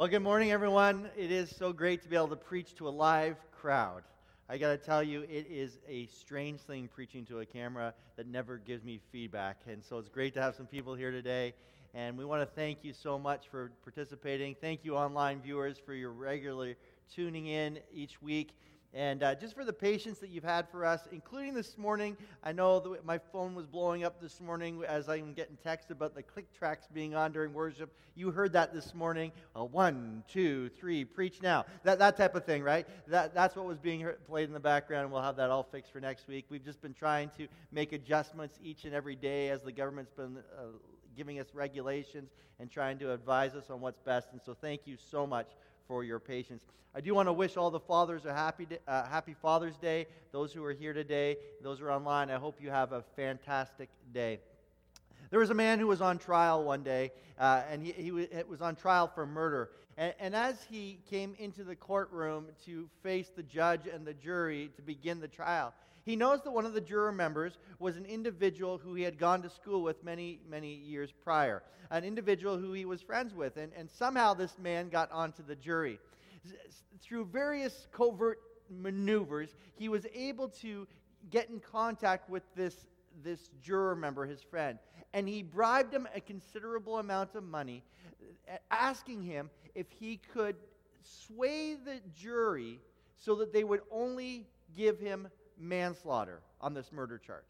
Well, good morning, everyone. It is so great to be able to preach to a live crowd. I got to tell you, it is a strange thing preaching to a camera that never gives me feedback. And so it's great to have some people here today. And we want to thank you so much for participating. Thank you, online viewers, for your regular tuning in each week. And uh, just for the patience that you've had for us, including this morning, I know that my phone was blowing up this morning as I'm getting text about the click tracks being on during worship. You heard that this morning. Uh, one, two, three, preach now. That, that type of thing, right? That, that's what was being played in the background, and we'll have that all fixed for next week. We've just been trying to make adjustments each and every day as the government's been uh, giving us regulations and trying to advise us on what's best. And so thank you so much for your patience. I do want to wish all the fathers a happy, uh, happy Father's Day. Those who are here today, those who are online, I hope you have a fantastic day. There was a man who was on trial one day, uh, and he, he was on trial for murder. And, and, as he came into the courtroom to face the judge and the jury to begin the trial, he knows that one of the juror members was an individual who he had gone to school with many, many years prior, an individual who he was friends with. And, and somehow this man got onto the jury. Through various covert maneuvers, he was able to get in contact with this, this juror member, his friend. And he bribed him a considerable amount of money, uh, asking him if he could sway the jury so that they would only give him manslaughter on this murder charge.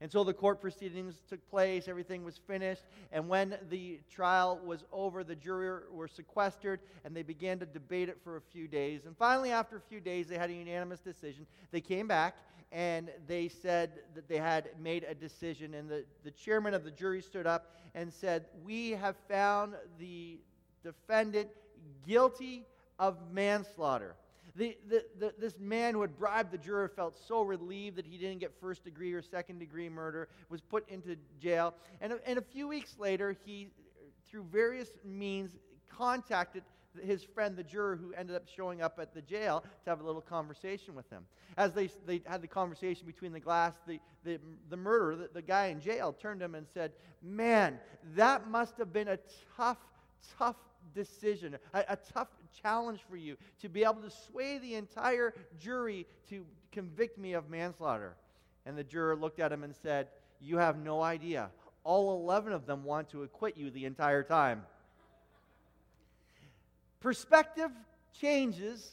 And so the court proceedings took place, everything was finished, and when the trial was over, the jury were sequestered and they began to debate it for a few days. And finally, after a few days, they had a unanimous decision. They came back and they said that they had made a decision. And the, the chairman of the jury stood up and said, We have found the defendant guilty of manslaughter. The, the, the, this man who had bribed the juror felt so relieved that he didn't get first degree or second degree murder, was put into jail. And, and a few weeks later, he, through various means, contacted his friend, the juror, who ended up showing up at the jail to have a little conversation with him. As they, they had the conversation between the glass, the, the, the murderer, the, the guy in jail, turned to him and said, Man, that must have been a tough, tough decision, a, a tough challenge for you to be able to sway the entire jury to convict me of manslaughter. And the juror looked at him and said, You have no idea. All 11 of them want to acquit you the entire time. Perspective changes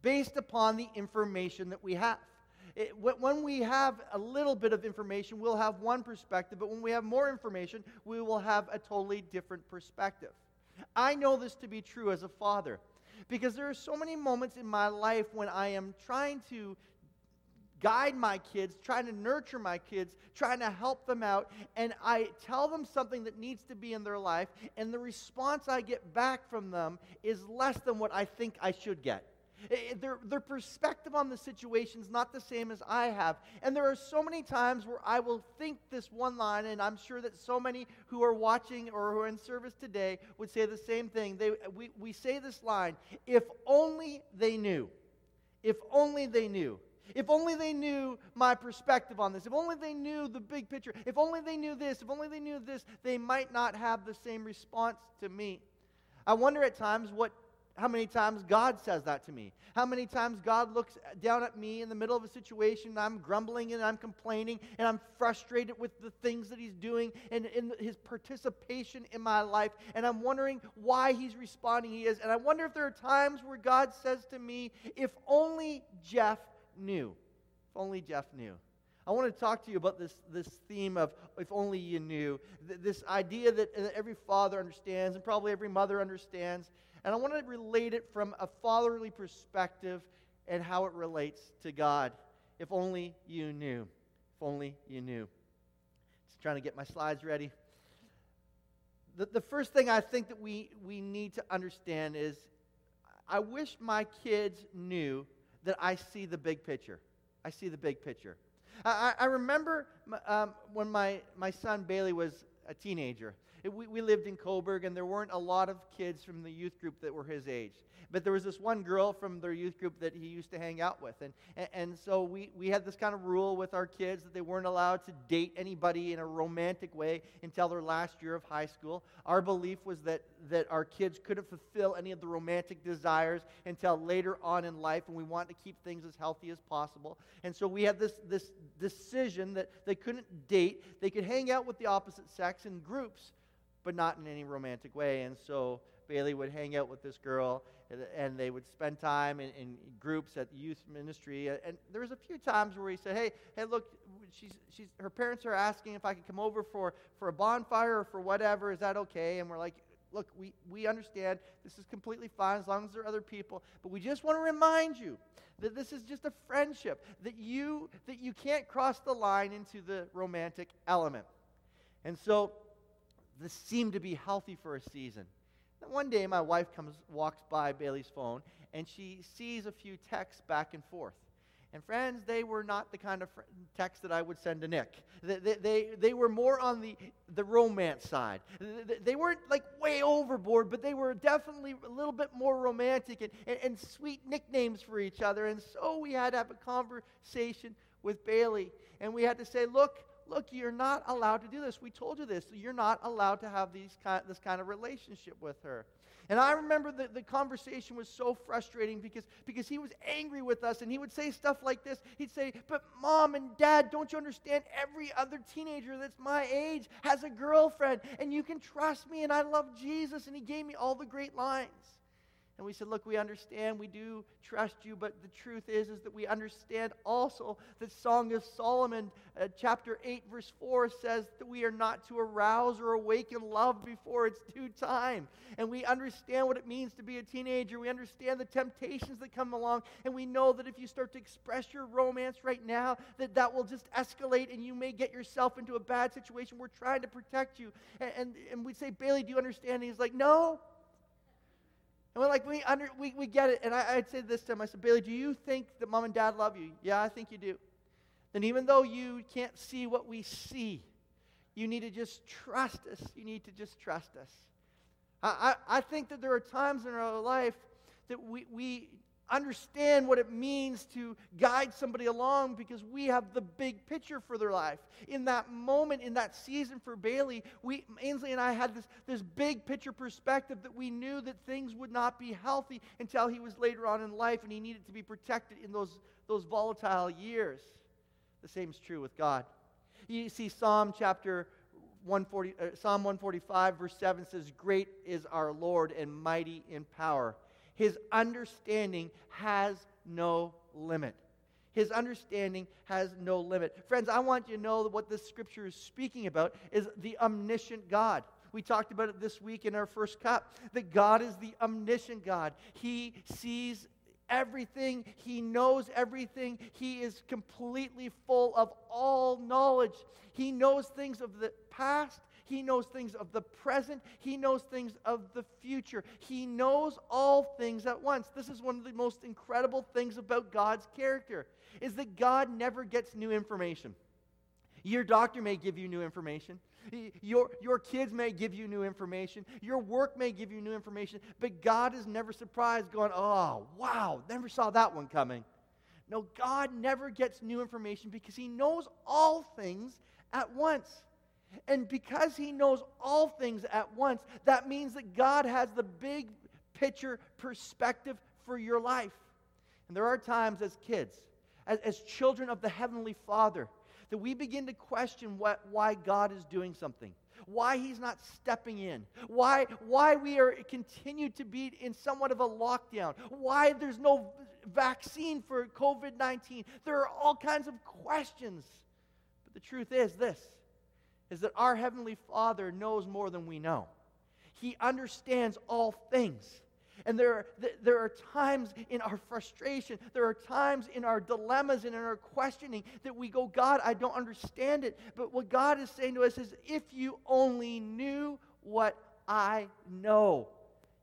based upon the information that we have. It, when we have a little bit of information, we'll have one perspective, but when we have more information, we will have a totally different perspective. I know this to be true as a father because there are so many moments in my life when I am trying to guide my kids, trying to nurture my kids, trying to help them out, and I tell them something that needs to be in their life, and the response I get back from them is less than what I think I should get. Eh, eh, their, their perspective on the situation is not the same as I have. And there are so many times where I will think this one line, and I'm sure that so many who are watching or who are in service today would say the same thing. They, we, we say this line if only they knew. If only they knew. If only they knew my perspective on this. If only they knew the big picture. If only they knew this. If only they knew this, they might not have the same response to me. I wonder at times what how many times God says that to me? How many times God looks down at me in the middle of a situation and I'm grumbling and I'm complaining and I'm frustrated with the things that He's doing and in His participation in my life and I'm wondering why He's responding He is. And I wonder if there are times where God says to me, if only Jeff knew. If only Jeff knew. I want to talk to you about this, this theme of if only you knew. This idea that uh, every father understands and probably every mother understands and I want to relate it from a fatherly perspective and how it relates to God. If only you knew. If only you knew. Just trying to get my slides ready. The, the first thing I think that we, we need to understand is I wish my kids knew that I see the big picture. I see the big picture. I, I remember um, when my, my son Bailey was a teenager. We, we lived in Coburg, and there weren't a lot of kids from the youth group that were his age. But there was this one girl from their youth group that he used to hang out with. And, and, and so we, we had this kind of rule with our kids that they weren't allowed to date anybody in a romantic way until their last year of high school. Our belief was that, that our kids couldn't fulfill any of the romantic desires until later on in life, and we wanted to keep things as healthy as possible. And so we had this, this decision that they couldn't date. They could hang out with the opposite sex in groups, but not in any romantic way. And so Bailey would hang out with this girl, and they would spend time in, in groups at the youth ministry. And there was a few times where he said, "Hey, hey, look, she's, she's, her parents are asking if I could come over for, for a bonfire or for whatever. Is that okay?" And we're like, "Look, we, we understand. This is completely fine as long as there are other people. But we just want to remind you that this is just a friendship. That you that you can't cross the line into the romantic element." And so this seemed to be healthy for a season. Then One day, my wife comes, walks by Bailey's phone, and she sees a few texts back and forth. And friends, they were not the kind of texts that I would send to Nick. They, they, they, they, were more on the, the romance side. They, they, weren't like way overboard, but they were definitely a little bit more romantic and, and, and sweet nicknames for each other. And so we had to have a conversation with Bailey. And we had to say, look, look, you're not allowed to do this. We told you this. You're not allowed to have these kind, this kind of relationship with her. And I remember that the conversation was so frustrating because, because he was angry with us and he would say stuff like this. He'd say, But mom and dad, don't you understand? Every other teenager that's my age has a girlfriend and you can trust me and I love Jesus. And he gave me all the great lines. And we said, Look, we understand, we do trust you, but the truth is, is that we understand also that Song of Solomon, uh, chapter 8, verse 4, says that we are not to arouse or awaken love before its due time. And we understand what it means to be a teenager. We understand the temptations that come along. And we know that if you start to express your romance right now, that that will just escalate and you may get yourself into a bad situation. We're trying to protect you. And, and, and we say, Bailey, do you understand? And he's like, No. And we're like, we, under, we, we get it. And I, I'd say this to him I said, Bailey, do you think that mom and dad love you? Yeah, I think you do. Then, even though you can't see what we see, you need to just trust us. You need to just trust us. I, I, I think that there are times in our life that we, we understand what it means to guide somebody along because we have the big picture for their life. In that moment, in that season for Bailey, we, Ainsley and I had this, this big picture perspective that we knew that things would not be healthy until he was later on in life and he needed to be protected in those, those volatile years. The same is true with God. You see Psalm chapter 140, uh, Psalm 145, verse 7 says, Great is our Lord and mighty in power his understanding has no limit. His understanding has no limit. Friends, I want you to know that what this scripture is speaking about is the omniscient God. We talked about it this week in our first cup that God is the omniscient God. He sees everything, He knows everything, He is completely full of all knowledge. He knows things of the past, he knows things of the present. He knows things of the future. He knows all things at once. This is one of the most incredible things about God's character is that God never gets new information. Your doctor may give you new information. Your, your kids may give you new information. Your work may give you new information. But God is never surprised, going, oh, wow, never saw that one coming. No, God never gets new information because He knows all things at once. And because he knows all things at once, that means that God has the big picture perspective for your life. And there are times as kids, as, as children of the Heavenly Father, that we begin to question what, why God is doing something why he's not stepping in, why, why we are continue to be in somewhat of a lockdown, why there's no vaccine for COVID 19. There are all kinds of questions. But the truth is this is that our Heavenly Father knows more than we know. He understands all things. And there are, there are times in our frustration, there are times in our dilemmas and in our questioning that we go, God, I don't understand it. But what God is saying to us is, if you only knew what I know.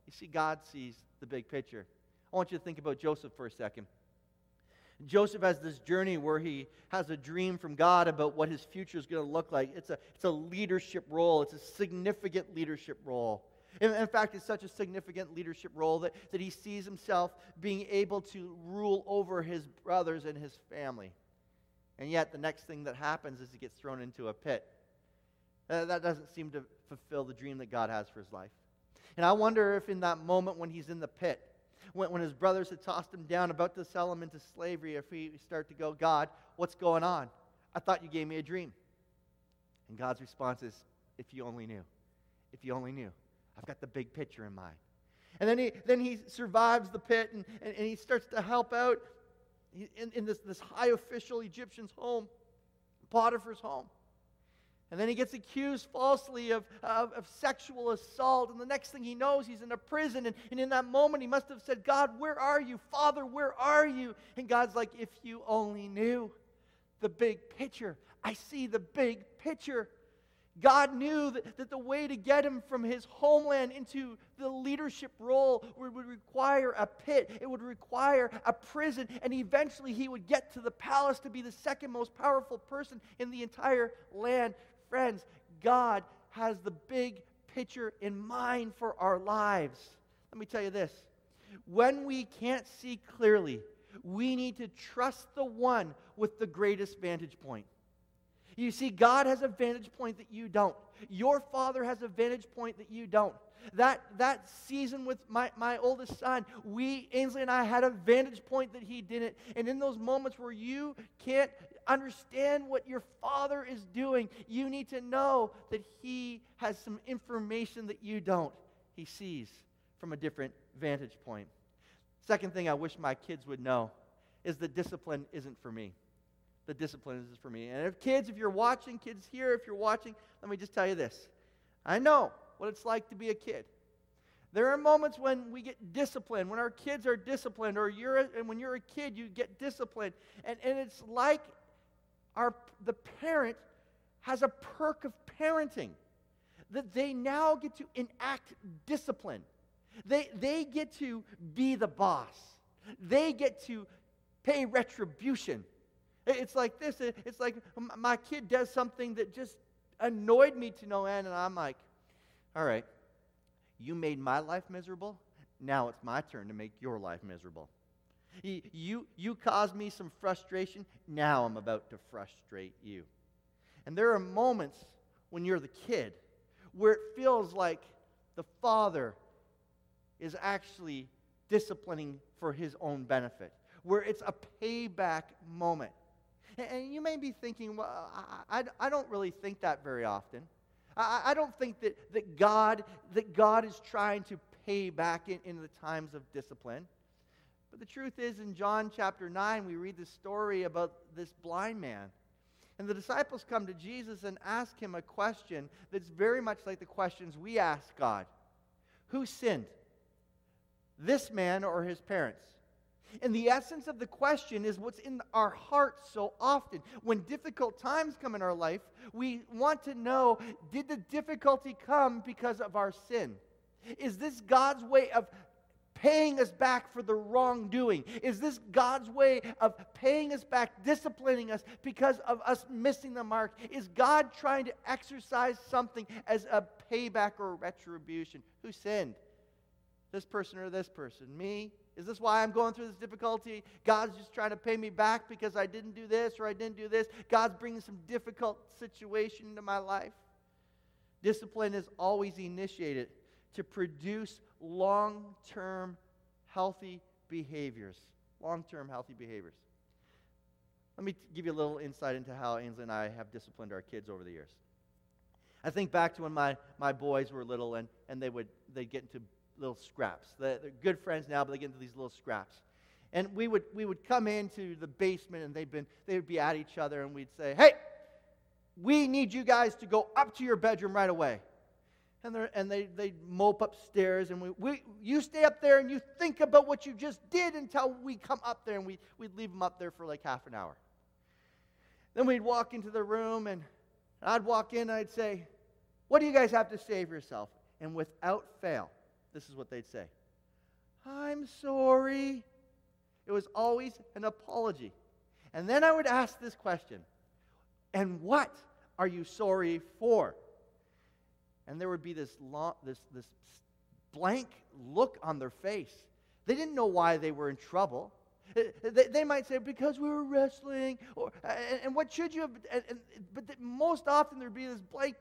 You see, God sees the big picture. I want you to think about Joseph for a second. Joseph has this journey where he has a dream from God about what his future is going to look like. It's a, it's a leadership role, it's a significant leadership role. In, in, fact, it's such a significant leadership role that, that he sees himself being able to rule over his brothers and his family. And yet, the next thing that happens is he gets thrown into a pit. Uh, that doesn't seem to fulfill the dream that God has for his life. And I wonder if in that moment when he's in the pit, when, when his brothers had tossed him down, about to sell him into slavery, if we start to go, God, what's going on? I thought you gave me a dream. And God's response is, if you only knew. If you only knew. I've got the big picture in mind. And then he, then he survives the pit and, and, and he starts to help out in, in this, this high official Egyptian's home, Potiphar's home. And then he gets accused falsely of, of, of, sexual assault. And the next thing he knows, he's in a prison. And, and in that moment, he must have said, God, where are you? Father, where are you? And God's like, if you only knew the big picture. I see the big picture. God knew that, that the way to get him from his homeland into the leadership role would, would require a pit, it would require a prison, and eventually he would get to the palace to be the second most powerful person in the entire land. Friends, God has the big picture in mind for our lives. Let me tell you this when we can't see clearly, we need to trust the one with the greatest vantage point. You see, God has a vantage point that you don't. Your father has a vantage point that you don't. That, that season with my, my oldest son, we, Ainsley and I, had a vantage point that he didn't. And in those moments where you can't understand what your father is doing, you need to know that he has some information that you don't. He sees from a different vantage point. Second thing I wish my kids would know is that discipline isn't for me. The discipline is for me. And if kids, if you're watching, kids here, if you're watching, let me just tell you this. I know what it's like to be a kid. There are moments when we get disciplined, when our kids are disciplined, or you're and when you're a kid, you get disciplined. And, and it's like our, the parent has a perk of parenting that they now get to enact discipline. They, they get to be the boss. They get to pay retribution. It's like this. It's like my kid does something that just annoyed me to no end, and I'm like, all right, you made my life miserable. Now it's my turn to make your life miserable. You, you caused me some frustration. Now I'm about to frustrate you. And there are moments when you're the kid where it feels like the father is actually disciplining for his own benefit, where it's a payback moment. And you may be thinking, well, I, I, I don't really think that very often. I, I, don't think that, that, God, that God is trying to pay back in, in the times of discipline. But the truth is, in John chapter 9, we read the story about this blind man. And the disciples come to Jesus and ask him a question that's very much like the questions we ask God Who sinned? This man or his parents? And the essence of the question is what's in our hearts so often. When difficult times come in our life, we want to know did the difficulty come because of our sin? Is this God's way of paying us back for the wrongdoing? Is this God's way of paying us back, disciplining us because of us missing the mark? Is God trying to exercise something as a payback or retribution? Who sinned? This person or this person? Me? Is this why I'm going through this difficulty? God's just trying to pay me back because I didn't do this or I didn't do this. God's bringing some difficult situation into my life. Discipline is always initiated to produce long term healthy behaviors. Long term healthy behaviors. Let me give you a little insight into how Ainsley and I have disciplined our kids over the years. I think back to when my, my boys were little and, and they would they'd get into little scraps. They're, they're good friends now, but they get into these little scraps. And we would, we would come into the basement and they'd been, they would be at each other and we'd say, hey, we need you guys to go up to your bedroom right away. And, and they, they'd mope upstairs and we, we, you stay up there and you think about what you just did until we come up there and we, we'd leave them up there for like half an hour. Then we'd walk into the room and I'd walk in and I'd say, what do you guys have to say for yourself? And without fail, this is what they'd say I'm sorry. It was always an apology. And then I would ask this question And what are you sorry for? And there would be this, long, this, this blank look on their face. They didn't know why they were in trouble. Uh, they, might say, because we were wrestling, or, and, and what should you have, and, and, but the, most often there'd be this blank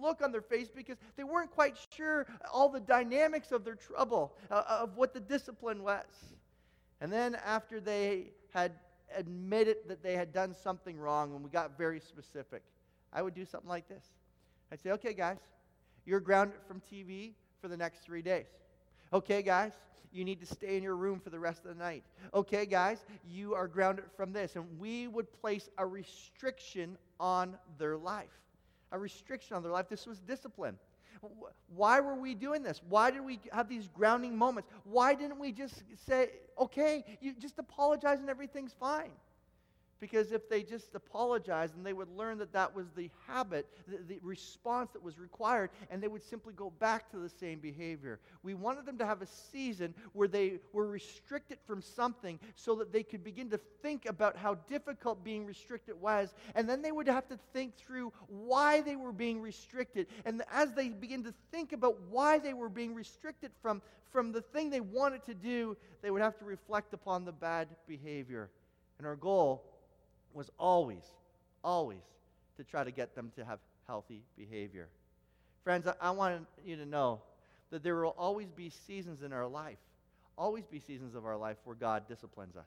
look on their face because they weren't quite sure all the dynamics of their trouble, uh, of what the discipline was. And then after they had admitted that they had done something wrong, and we got very specific, I would do something like this. I'd say, okay, guys, you're grounded from TV for the next three days. Okay, guys, you need to stay in your room for the rest of the night. Okay, guys, you are grounded from this. And we would place a restriction on their life. A restriction on their life. This was discipline. Why were we doing this? Why did we have these grounding moments? Why didn't we just say, okay, you just apologize and everything's fine? Because if they just apologized and they would learn that that was the habit, the, the, response that was required, and they would simply go back to the same behavior. We wanted them to have a season where they were restricted from something so that they could begin to think about how difficult being restricted was, and then they would have to think through why they were being restricted. And as they begin to think about why they were being restricted from, from the thing they wanted to do, they would have to reflect upon the bad behavior. And our goal was always, always to try to get them to have healthy behavior. Friends, I, I want you to know that there will always be seasons in our life, always be seasons of our life where God disciplines us.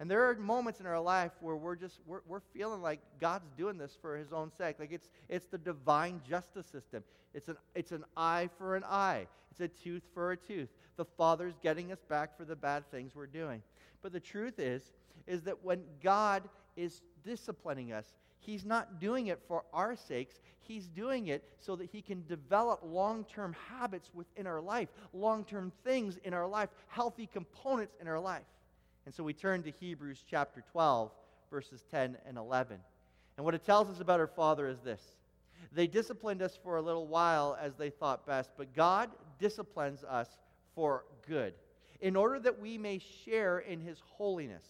And there are moments in our life where we're just we're, we're feeling like God's doing this for his own sake. Like it's it's the divine justice system. It's an it's an eye for an eye. It's a tooth for a tooth. The Father's getting us back for the bad things we're doing. But the truth is is that when God is disciplining us, He's not doing it for our sakes. He's doing it so that He can develop long term habits within our life, long term things in our life, healthy components in our life. And so we turn to Hebrews chapter 12, verses 10 and 11. And what it tells us about our Father is this They disciplined us for a little while as they thought best, but God disciplines us for good, in order that we may share in His holiness.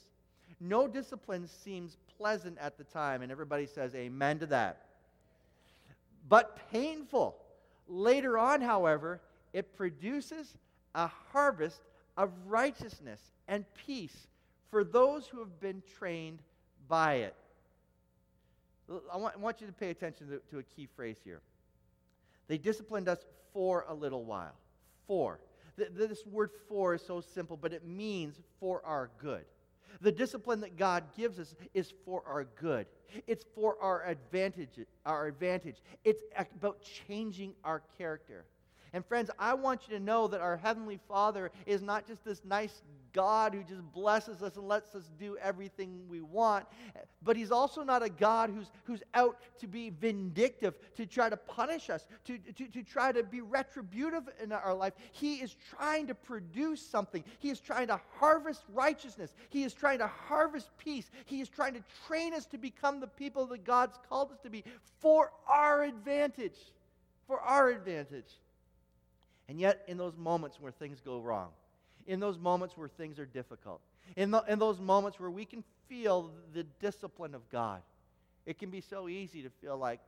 No discipline seems pleasant at the time, and everybody says amen to that. But painful. Later on, however, it produces a harvest of righteousness and peace for those who have been trained by it. I want, I want you to pay attention to, to a key phrase here. They disciplined us for a little while. For. This word for is so simple, but it means for our good. The discipline that God gives us is for our good. It's for our advantage, our advantage. It's about changing our character. And friends, I want you to know that our Heavenly Father is not just this nice God who just blesses us and lets us do everything we want, but He's also not a God who's, who's out to be vindictive, to try to punish us, to, to, to try to be retributive in our life. He is trying to produce something. He is trying to harvest righteousness. He is trying to harvest peace. He is trying to train us to become the people that God's called us to be for our advantage. For our advantage. And yet, in those moments where things go wrong, in those moments where things are difficult, in, the, in those moments where we can feel the discipline of God, it can be so easy to feel like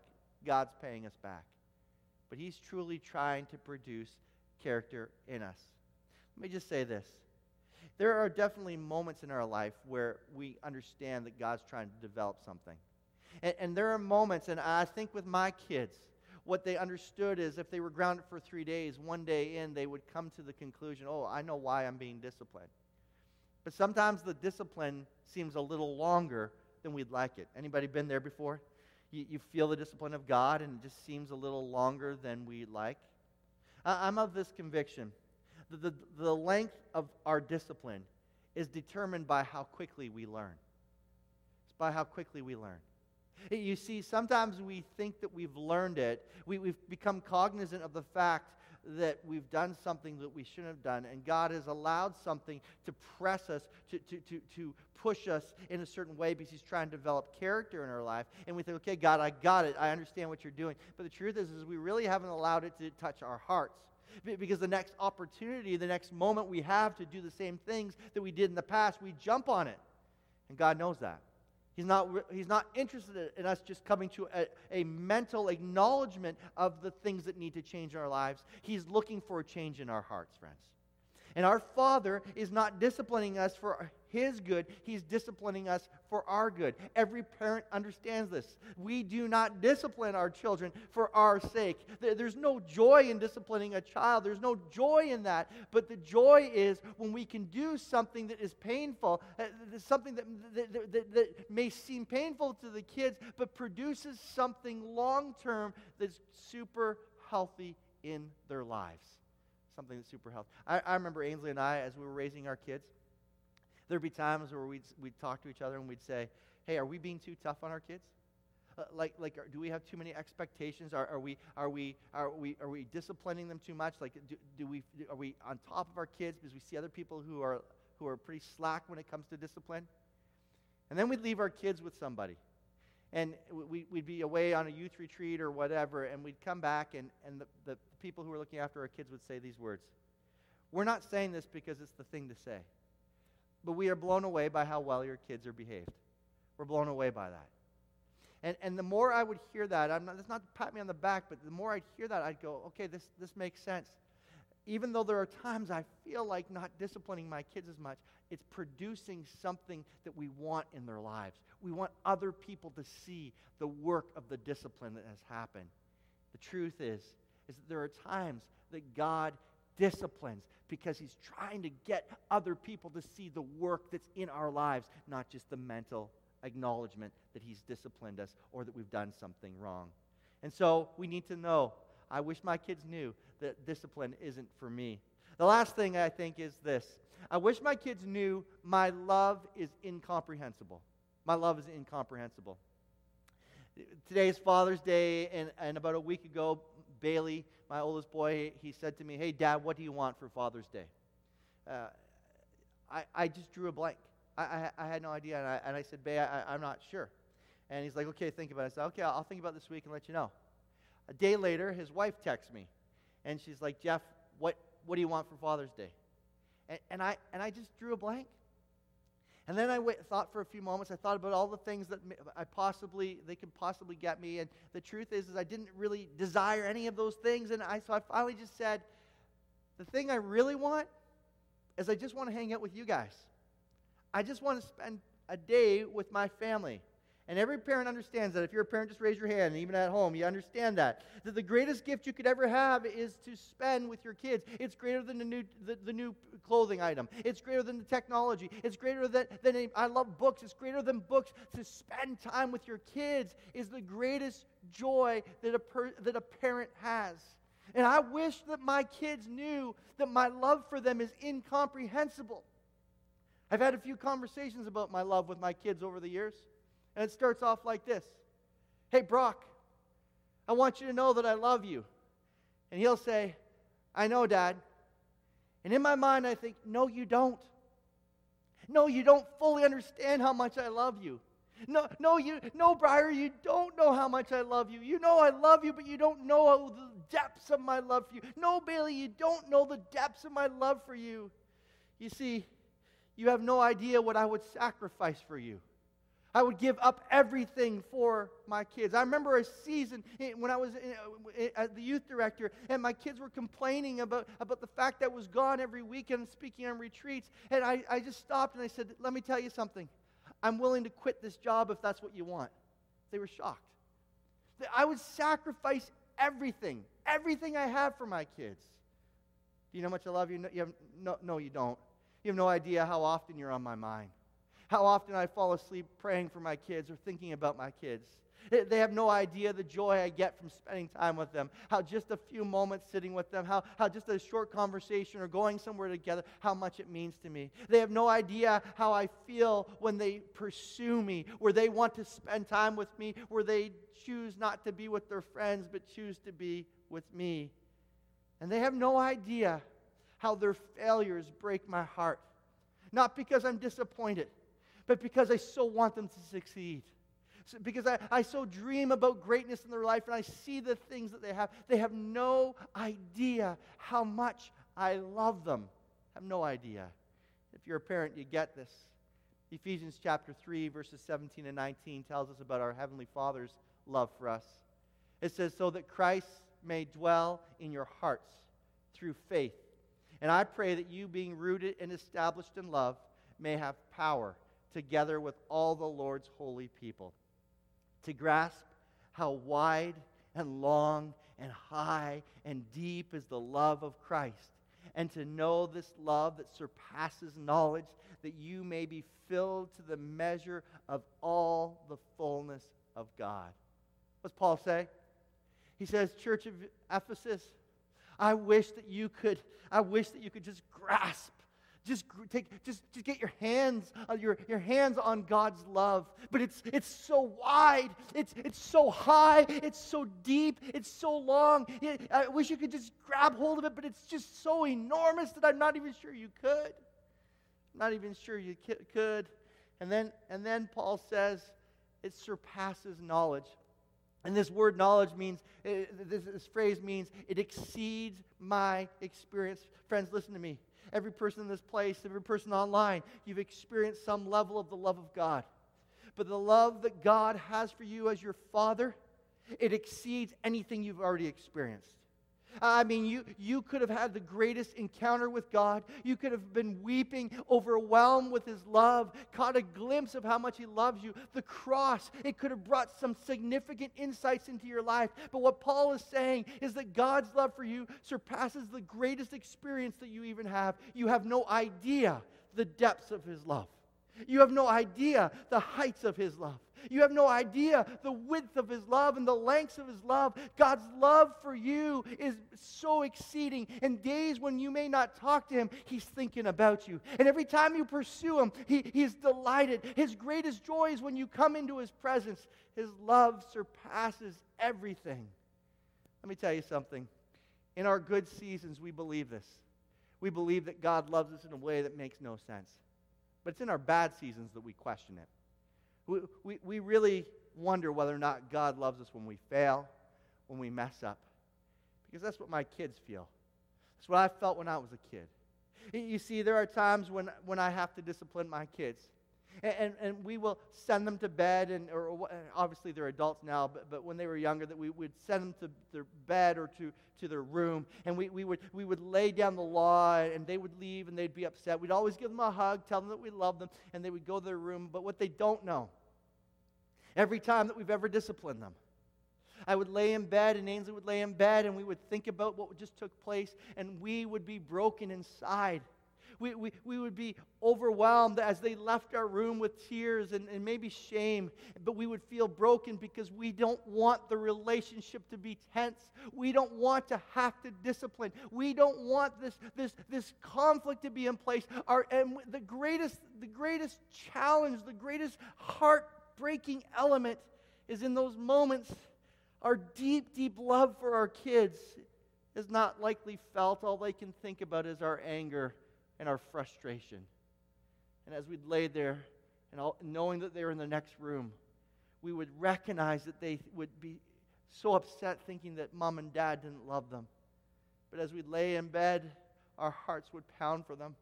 God's paying us back. But He's truly trying to produce character in us. Let me just say this. There are definitely moments in our life where we understand that God's trying to develop something. And, and there are moments, and I think with my kids, what they understood is if they were grounded for three days, one day in, they would come to the conclusion, oh, I know why I'm being disciplined. But sometimes the discipline seems a little longer than we'd like it. Anybody been there before? You, you feel the discipline of God and it just seems a little longer than we'd like. I, I'm of this conviction. that the, the length of our discipline is determined by how quickly we learn. It's by how quickly we learn. You see, sometimes we think that we've learned it. We, we've become cognizant of the fact that we've done something that we shouldn't have done, and God has allowed something to press us, to, to, to, to push us in a certain way because He's trying to develop character in our life. And we think, okay, God, I got it. I understand what you're doing. But the truth is, is we really haven't allowed it to touch our hearts. Because the next opportunity, the next moment we have to do the same things that we did in the past, we jump on it. And God knows that. He's not, he's not interested in us just coming to a, a mental acknowledgement of the things that need to change in our lives. He's looking for a change in our hearts, friends. And our Father is not disciplining us for His good, He's disciplining us for our good. Every parent understands this. We do not discipline our children for our sake. There's no joy in disciplining a child, there's no joy in that. But the joy is when we can do something that is painful, uh, something that, that, that, that may seem painful to the kids, but produces something long term that's super healthy in their lives something that's super healthy. I, I remember Ainsley and I, as we were raising our kids, there'd be times where we'd, we'd talk to each other and we'd say, hey, are we being too tough on our kids? Uh, like, like, do we have too many expectations? Are, are, we, are, we, are, we, are we disciplining them too much? Like, do, do we, are we on top of our kids because we see other people who are, who are pretty slack when it comes to discipline? And then we'd leave our kids with somebody. And we, would be away on a youth retreat or whatever, and we'd come back, and, and the, the people who are looking after our kids would say these words We're not saying this because it's the thing to say, but we are blown away by how well your kids are behaved. We're blown away by that. And, and the more I would hear that, I'm not, that's not to pat me on the back, but the more I'd hear that, I'd go, okay, this, this makes sense. Even though there are times I feel like not disciplining my kids as much, it's producing something that we want in their lives. We want other people to see the work of the discipline that has happened. The truth is, is that there are times that God disciplines because he's trying to get other people to see the work that's in our lives, not just the mental acknowledgement that he's disciplined us or that we've done something wrong. And so we need to know I wish my kids knew that discipline isn't for me. The last thing I think is this I wish my kids knew my love is incomprehensible. My love is incomprehensible. Today is Father's Day, and, and about a week ago, Bailey, my oldest boy, he said to me, Hey, Dad, what do you want for Father's Day? Uh, I, I just drew a blank. I, I, I had no idea. And I, and I said, Babe, I, am not sure. And he's like, Okay, think about it. I said, Okay, I'll think about this week and let you know. A day later, his wife texts me. And she's like, Jeff, what, what do you want for Father's Day? And, and, I, and I just drew a blank. And then I thought for a few moments. I thought about all the things that I possibly they could possibly get me. And the truth is, is I didn't really desire any of those things. And I so I finally just said, the thing I really want is I just want to hang out with you guys. I just want to spend a day with my family. And every parent understands that. If you're a parent, just raise your hand. And even at home, you understand that. That the greatest gift you could ever have is to spend with your kids. It's greater than the new, the, the new clothing item. It's greater than the technology. It's greater than, than a, I love books. It's greater than books. To spend time with your kids is the greatest joy that a, per, that a parent has. And I wish that my kids knew that my love for them is incomprehensible. I've had a few conversations about my love with my kids over the years. And it starts off like this Hey, Brock, I want you to know that I love you. And he'll say, I know, Dad. And in my mind, I think, No, you don't. No, you don't fully understand how much I love you. No, no, you, no, Briar, you don't know how much I love you. You know I love you, but you don't know the depths of my love for you. No, Bailey, you don't know the depths of my love for you. You see, you have no idea what I would sacrifice for you. I would give up everything for my kids. I remember a season when I was uh, as the youth director, and my kids were complaining about, about the fact that I was gone every weekend speaking on retreats. And I, I just stopped and I said, Let me tell you something. I'm willing to quit this job if that's what you want. They were shocked. I would sacrifice everything, everything I have for my kids. Do you know how much I love you? No, you have, no, no, you don't. You have no idea how often you're on my mind how often I fall asleep praying for my kids or thinking about my kids. They have no idea the joy I get from spending time with them, how just a few moments sitting with them, how, how just a short conversation or going somewhere together, how much it means to me. They have no idea how I feel when they pursue me, where they want to spend time with me, where they choose not to be with their friends, but choose to be with me. And they have no idea how their failures break my heart. Not because I'm disappointed but because I so want them to succeed. because I, I so dream about greatness in their life and I see the things that they have. They have no idea how much I love them. Have no idea. If you're a parent, you get this. Ephesians chapter 3, verses 17 and 19 tells us about our Heavenly Father's love for us. It says, So that Christ may dwell in your hearts through faith. And I pray that you, being rooted and established in love, may have power together with all the Lord's holy people to grasp how wide and long and high and deep is the love of Christ, and to know this love that surpasses knowledge, that you may be filled to the measure of all the fullness of God. What's Paul say? He says, Church of Ephesus, I wish that you could, I wish that you could just grasp just take just, just get your hands uh, your, your hands on god's love. But it's it's so wide. It's it's so high. It's so deep. It's so long. I wish you could just grab hold of it but it's just so enormous that i'm not even sure you could. Not even sure you could. And then and then paul says it surpasses knowledge. And this word knowledge means, eh, this, phrase means, it exceeds my experience. Friends, listen to me every person in this place, every person online, you've experienced some level of the love of God. But the love that God has for you as your Father, it exceeds anything you've already experienced. I mean, you, you could have had the greatest encounter with God. You could have been weeping, overwhelmed with His love, caught a glimpse of how much He loves you. The cross, it could have brought some significant insights into your life. But what Paul is saying is that God's love for you surpasses the greatest experience that you even have. You have no idea the depths of His love, you have no idea the heights of His love. You have no idea the width of His love and the lengths of His love. God's love for you is so exceeding. In days when you may not talk to Him, He's thinking about you. And every time you pursue Him, he, He's delighted. His greatest joy is when you come into His presence. His love surpasses everything. Let me tell you something. In our good seasons, we believe this. We believe that God loves us in a way that makes no sense. But it's in our bad seasons that we question it. We, we, we really wonder whether or not God loves us when we fail, when we mess up. Because that's what my kids feel. That's what I felt when I was a kid. You see, there are times when, when I have to discipline my kids. And, and, and, we will send them to bed, and or, obviously they're adults now, but, but when they were younger, that we would send them to their bed or to, to their room, and we, we, would, we would lay down the law, and they would leave, and they'd be upset. We'd always give them a hug, tell them that we love them, and they would go to their room. But what they don't know, every time that we've ever disciplined them, I would lay in bed, and Ainsley would lay in bed, and we would think about what just took place, and we would be broken inside we, we, we would be overwhelmed as they left our room with tears and, and maybe shame, but we would feel broken because we don't want the relationship to be tense. We don't want to have to discipline. We don't want this, this, this conflict to be in place. Our, and the greatest, the greatest challenge, the greatest heartbreaking element is in those moments. Our deep, deep love for our kids is not likely felt. All they can think about is our anger and our frustration. And as we'd lay there and all, knowing that they were in the next room, we would recognize that they would be so upset thinking that mom and dad didn't love them. But as we lay in bed, our hearts would pound for them.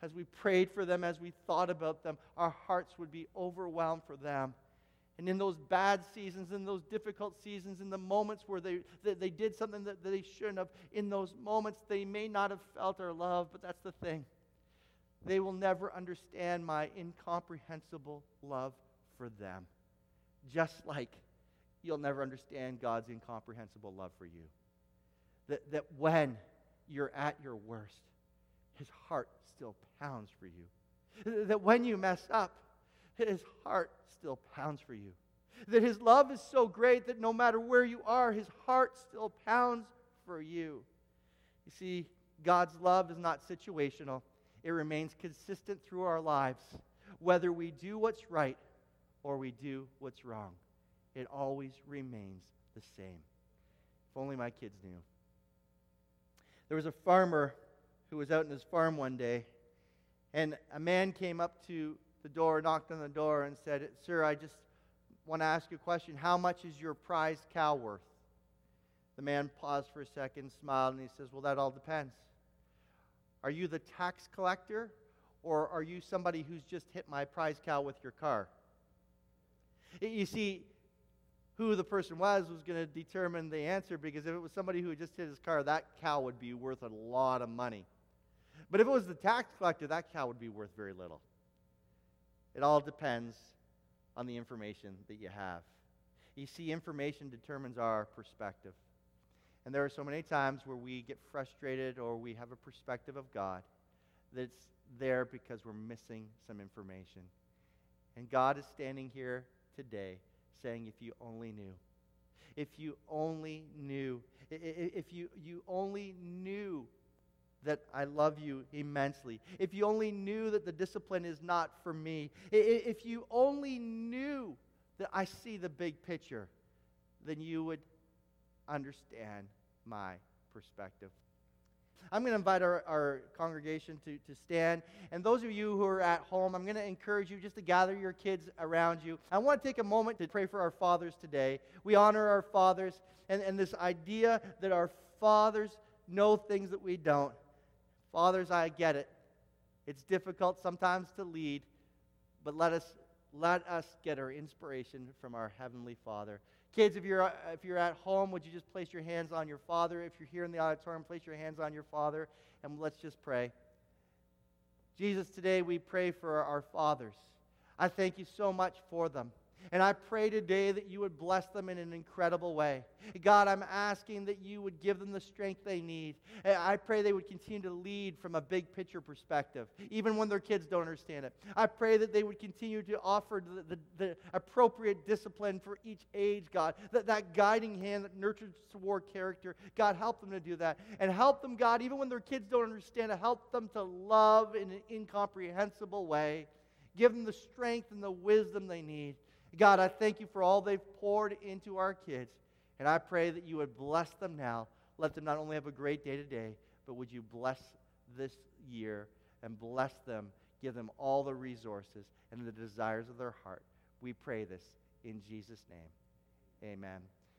As we prayed for them, as we thought about them, our hearts would be overwhelmed for them. And in those bad seasons, in those difficult seasons, in the moments where they, they, they did something that they shouldn't have, in those moments, they may not have felt our love, but that's the thing. They will never understand my incomprehensible love for them. Just like you'll never understand God's incomprehensible love for you. That, that when you're at your worst, his heart still pounds for you. That when you mess up, his heart still pounds for you. That his love is so great that no matter where you are, his heart still pounds for you. You see, God's love is not situational, it remains consistent through our lives. Whether we do what's right or we do what's wrong, it always remains the same. If only my kids knew. There was a farmer who was out in his farm one day, and a man came up to the door, knocked on the door, and said, Sir, I just, want to ask you a question. How much is your prized cow worth? The man paused for a second, smiled, and he says, Well, that all depends. Are you the tax collector, or are you somebody who's just hit my prize cow with your car? You see, who the person was was going to determine the answer because if it was somebody who just hit his car, that cow would be worth a lot of money. But if it was the tax collector, that cow would be worth very little. It all depends on the information that you have. You see, information determines our perspective. And there are so many times where we get frustrated or we have a perspective of God that's there because we're missing some information. And God is standing here today saying, if you only knew. If you only knew. If you, you only knew that I love you immensely. If you only knew that the discipline is not for me. If you only knew that I see the big picture, then you would understand my perspective. I'm going to invite our, our congregation to, to stand. And those of you who are at home, I'm going to encourage you just to gather your kids around you. I want to take a moment to pray for our fathers today. We honor our fathers and, and this idea that our fathers know things that we don't. Fathers, I get it. It's difficult sometimes to lead, but let us, let us get our inspiration from our Heavenly Father. Kids, if you're, uh, if you're at home, would you just place your hands on your father? If you're here in the auditorium, place your hands on your father, and let's just pray. Jesus, today we pray for our fathers. I thank you so much for them. And I pray today that you would bless them in an incredible way. God, I'm asking that you would give them the strength they need. I pray they would continue to lead from a big picture perspective, even when their kids don't understand it. I pray that they would continue to offer the, the, the appropriate discipline for each age, God, that, that guiding hand that nurtures toward character. God, help them to do that. And help them, God, even when their kids don't understand it, help them to love in an incomprehensible way. Give them the strength and the wisdom they need. God, I thank you for all they've poured into our kids. And I pray that you would bless them now. Let them not only have a great day today, but would you bless this year and bless them, give them all the resources and the desires of their heart. We pray this in Jesus' name. Amen.